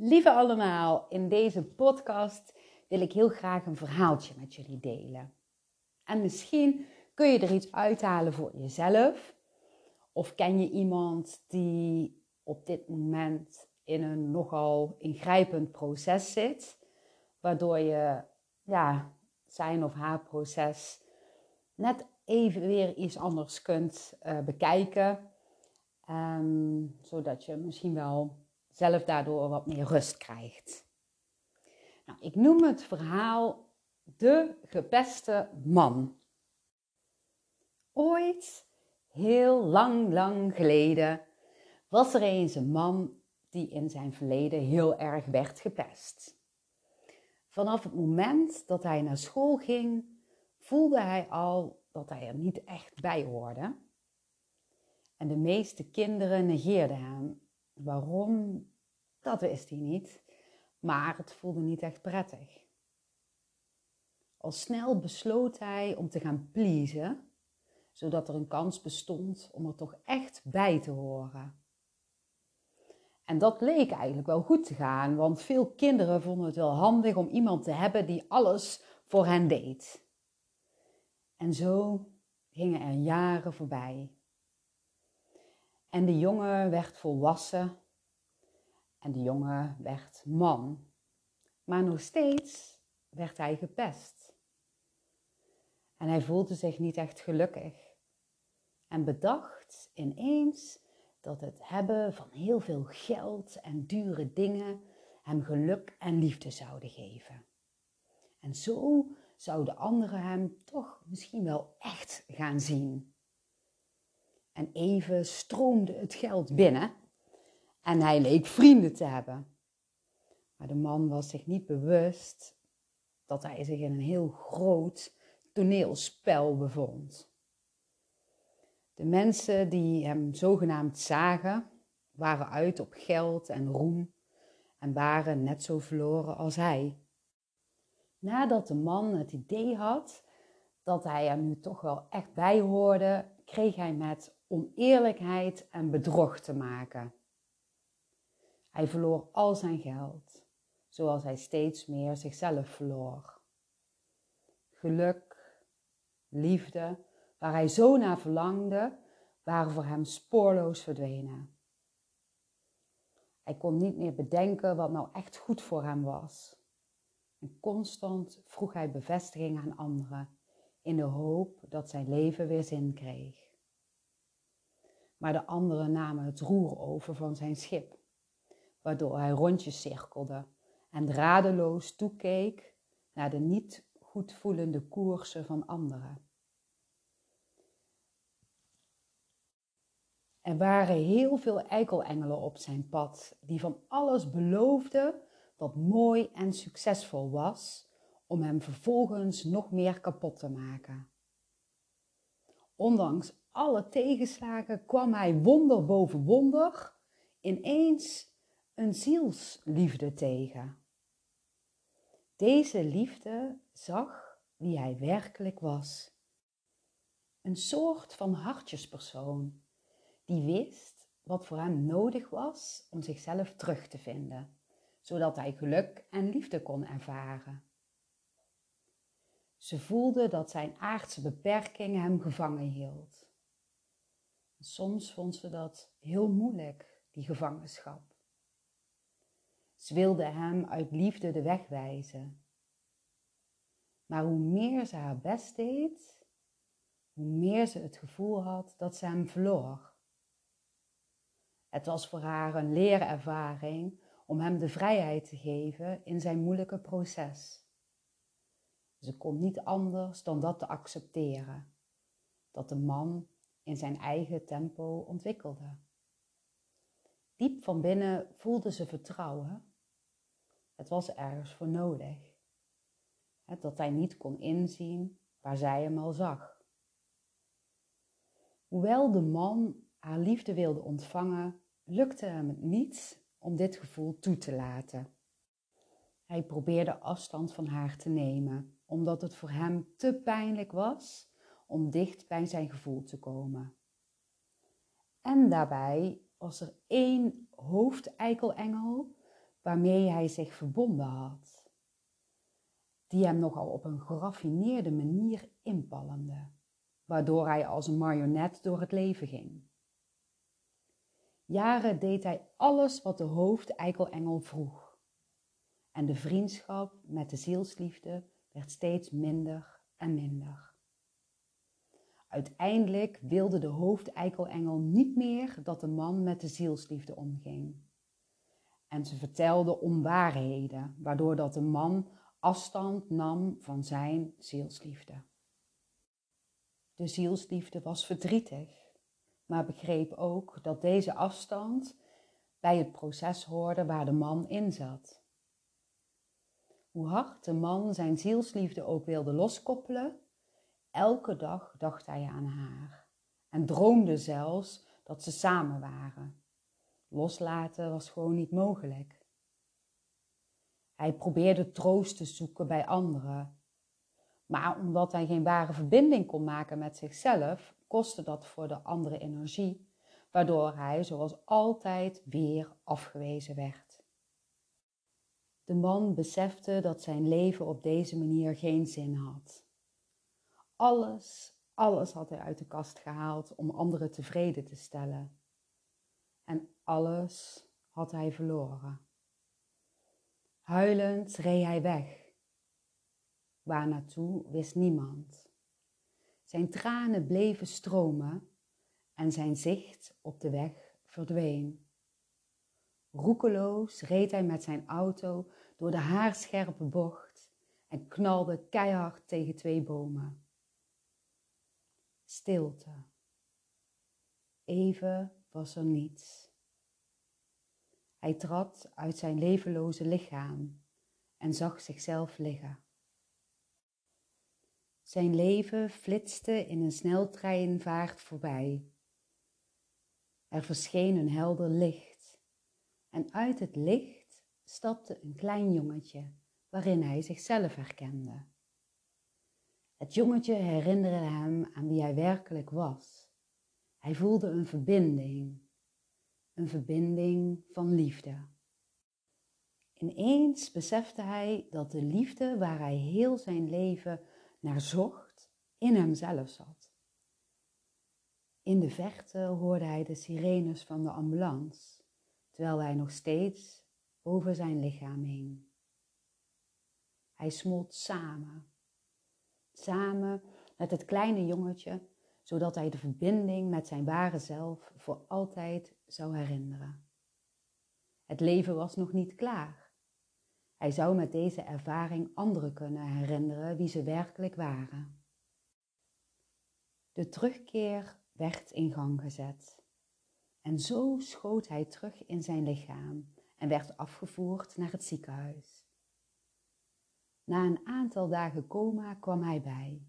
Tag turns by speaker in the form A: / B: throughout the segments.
A: Lieve allemaal, in deze podcast wil ik heel graag een verhaaltje met jullie delen. En misschien kun je er iets uithalen voor jezelf. Of ken je iemand die op dit moment in een nogal ingrijpend proces zit, waardoor je ja, zijn of haar proces net even weer iets anders kunt uh, bekijken. Um, zodat je misschien wel zelf daardoor wat meer rust krijgt. Nou, ik noem het verhaal De gepeste man. Ooit, heel lang, lang geleden, was er eens een man die in zijn verleden heel erg werd gepest. Vanaf het moment dat hij naar school ging, voelde hij al dat hij er niet echt bij hoorde. En de meeste kinderen negeerden hem. Waarom? Dat wist hij niet, maar het voelde niet echt prettig. Al snel besloot hij om te gaan pleasen, zodat er een kans bestond om er toch echt bij te horen. En dat leek eigenlijk wel goed te gaan, want veel kinderen vonden het wel handig om iemand te hebben die alles voor hen deed. En zo gingen er jaren voorbij. En de jongen werd volwassen en de jongen werd man. Maar nog steeds werd hij gepest. En hij voelde zich niet echt gelukkig. En bedacht ineens dat het hebben van heel veel geld en dure dingen hem geluk en liefde zouden geven. En zo zouden anderen hem toch misschien wel echt gaan zien. En even stroomde het geld binnen en hij leek vrienden te hebben. Maar de man was zich niet bewust dat hij zich in een heel groot toneelspel bevond. De mensen die hem zogenaamd zagen, waren uit op geld en roem en waren net zo verloren als hij. Nadat de man het idee had dat hij er nu toch wel echt bij hoorde, kreeg hij met oneerlijkheid en bedrog te maken. Hij verloor al zijn geld, zoals hij steeds meer zichzelf verloor. Geluk, liefde, waar hij zo naar verlangde, waren voor hem spoorloos verdwenen. Hij kon niet meer bedenken wat nou echt goed voor hem was. En constant vroeg hij bevestiging aan anderen, in de hoop dat zijn leven weer zin kreeg. Maar de anderen namen het roer over van zijn schip waardoor hij rondjes cirkelde en radeloos toekeek naar de niet goed voelende koersen van anderen. Er waren heel veel eikelengelen op zijn pad, die van alles beloofden wat mooi en succesvol was, om hem vervolgens nog meer kapot te maken. Ondanks alle tegenslagen kwam hij wonder boven wonder ineens een zielsliefde tegen. Deze liefde zag wie hij werkelijk was. Een soort van hartjespersoon die wist wat voor hem nodig was om zichzelf terug te vinden, zodat hij geluk en liefde kon ervaren. Ze voelde dat zijn aardse beperking hem gevangen hield. Soms vond ze dat heel moeilijk, die gevangenschap. Ze wilde hem uit liefde de weg wijzen. Maar hoe meer ze haar best deed, hoe meer ze het gevoel had dat ze hem verloor. Het was voor haar een leerervaring om hem de vrijheid te geven in zijn moeilijke proces. Ze kon niet anders dan dat te accepteren, dat de man in zijn eigen tempo ontwikkelde. Diep van binnen voelde ze vertrouwen het was ergens voor nodig. Dat hij niet kon inzien waar zij hem al zag. Hoewel de man haar liefde wilde ontvangen, lukte hem het niet om dit gevoel toe te laten. Hij probeerde afstand van haar te nemen, omdat het voor hem te pijnlijk was om dicht bij zijn gevoel te komen. En daarbij was er één hoofdeikelengel waarmee hij zich verbonden had, die hem nogal op een geraffineerde manier inpalmde, waardoor hij als een marionet door het leven ging. Jaren deed hij alles wat de hoofdeikelengel vroeg. En de vriendschap met de zielsliefde werd steeds minder en minder. Uiteindelijk wilde de hoofdeikelengel niet meer dat de man met de zielsliefde omging. En ze vertelde onwaarheden, waardoor dat de man afstand nam van zijn zielsliefde. De zielsliefde was verdrietig maar begreep ook dat deze afstand bij het proces hoorde waar de man in zat. Hoe hard de man zijn zielsliefde ook wilde loskoppelen, elke dag dacht hij aan haar en droomde zelfs dat ze samen waren. Loslaten was gewoon niet mogelijk. Hij probeerde troost te zoeken bij anderen, maar omdat hij geen ware verbinding kon maken met zichzelf, kostte dat voor de andere energie, waardoor hij zoals altijd weer afgewezen werd. De man besefte dat zijn leven op deze manier geen zin had. Alles, alles had hij uit de kast gehaald om anderen tevreden te stellen. En alles had hij verloren. Huilend reed hij weg. Waar naartoe wist niemand. Zijn tranen bleven stromen en zijn zicht op de weg verdween. Roekeloos reed hij met zijn auto door de haarscherpe bocht en knalde keihard tegen twee bomen. Stilte. Even was er niets. Hij trad uit zijn levenloze lichaam en zag zichzelf liggen. Zijn leven flitste in een sneltreinvaart voorbij. Er verscheen een helder licht en uit het licht stapte een klein jongetje waarin hij zichzelf herkende. Het jongetje herinnerde hem aan wie hij werkelijk was. Hij voelde een verbinding, een verbinding van liefde. Ineens besefte hij dat de liefde waar hij heel zijn leven naar zocht, in hemzelf zat. In de verte hoorde hij de sirenes van de ambulance, terwijl hij nog steeds over zijn lichaam hing. Hij smolt samen, samen met het kleine jongetje, zodat hij de verbinding met zijn ware zelf voor altijd zou herinneren. Het leven was nog niet klaar. Hij zou met deze ervaring anderen kunnen herinneren wie ze werkelijk waren. De terugkeer werd in gang gezet. En zo schoot hij terug in zijn lichaam en werd afgevoerd naar het ziekenhuis. Na een aantal dagen coma kwam hij bij.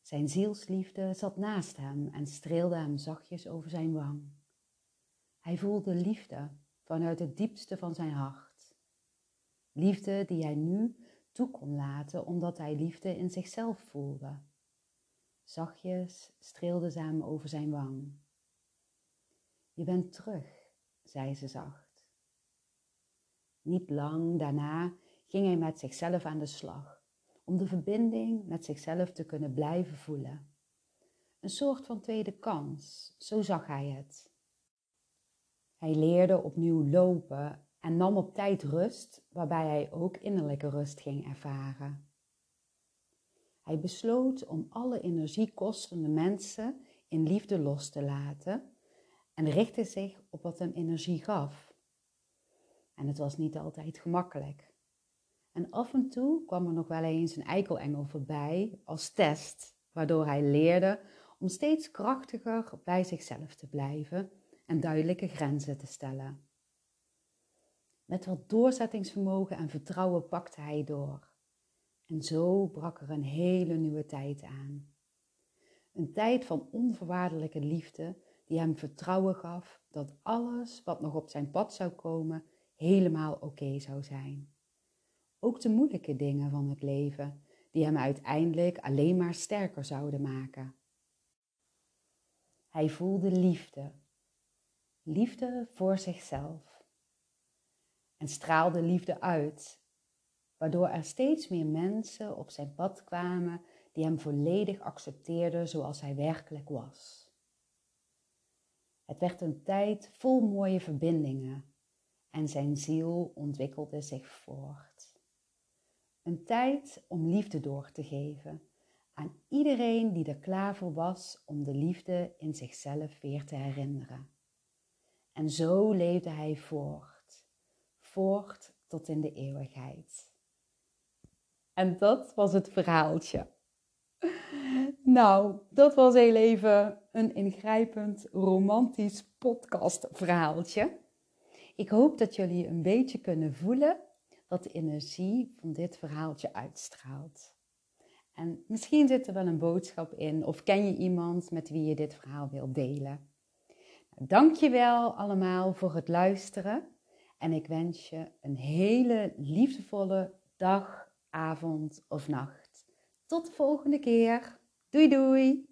A: Zijn zielsliefde zat naast hem en streelde hem zachtjes over zijn wang. Hij voelde liefde vanuit het diepste van zijn hart. Liefde die hij nu toe kon laten omdat hij liefde in zichzelf voelde. Zachtjes streelde ze hem over zijn wang. Je bent terug, zei ze zacht. Niet lang daarna ging hij met zichzelf aan de slag, om de verbinding met zichzelf te kunnen blijven voelen. Een soort van tweede kans, zo zag hij het. Hij leerde opnieuw lopen en nam op tijd rust, waarbij hij ook innerlijke rust ging ervaren. Hij besloot om alle energiekostende mensen in liefde los te laten en richtte zich op wat hem energie gaf. En het was niet altijd gemakkelijk. En af en toe kwam er nog wel eens een eikelengel voorbij als test, waardoor hij leerde om steeds krachtiger bij zichzelf te blijven en duidelijke grenzen te stellen. Met wat doorzettingsvermogen en vertrouwen pakte hij door. En zo brak er een hele nieuwe tijd aan. Een tijd van onvoorwaardelijke liefde die hem vertrouwen gaf dat alles wat nog op zijn pad zou komen helemaal oké zou zijn. Ook de moeilijke dingen van het leven, die hem uiteindelijk alleen maar sterker zouden maken. Hij voelde liefde. Liefde voor zichzelf en straalde liefde uit, waardoor er steeds meer mensen op zijn pad kwamen die hem volledig accepteerden zoals hij werkelijk was. Het werd een tijd vol mooie verbindingen en zijn ziel ontwikkelde zich voort. Een tijd om liefde door te geven aan iedereen die er klaar voor was om de liefde in zichzelf weer te herinneren. En zo leefde hij voort, voort tot in de eeuwigheid. En dat was het verhaaltje. Nou, dat was heel even een ingrijpend romantisch podcastverhaaltje. Ik hoop dat jullie een beetje kunnen voelen wat de energie van dit verhaaltje uitstraalt. En misschien zit er wel een boodschap in of ken je iemand met wie je dit verhaal wilt delen. Nou, dankjewel allemaal voor het luisteren en ik wens je een hele liefdevolle dag, avond of nacht. Tot de volgende keer. Doei doei!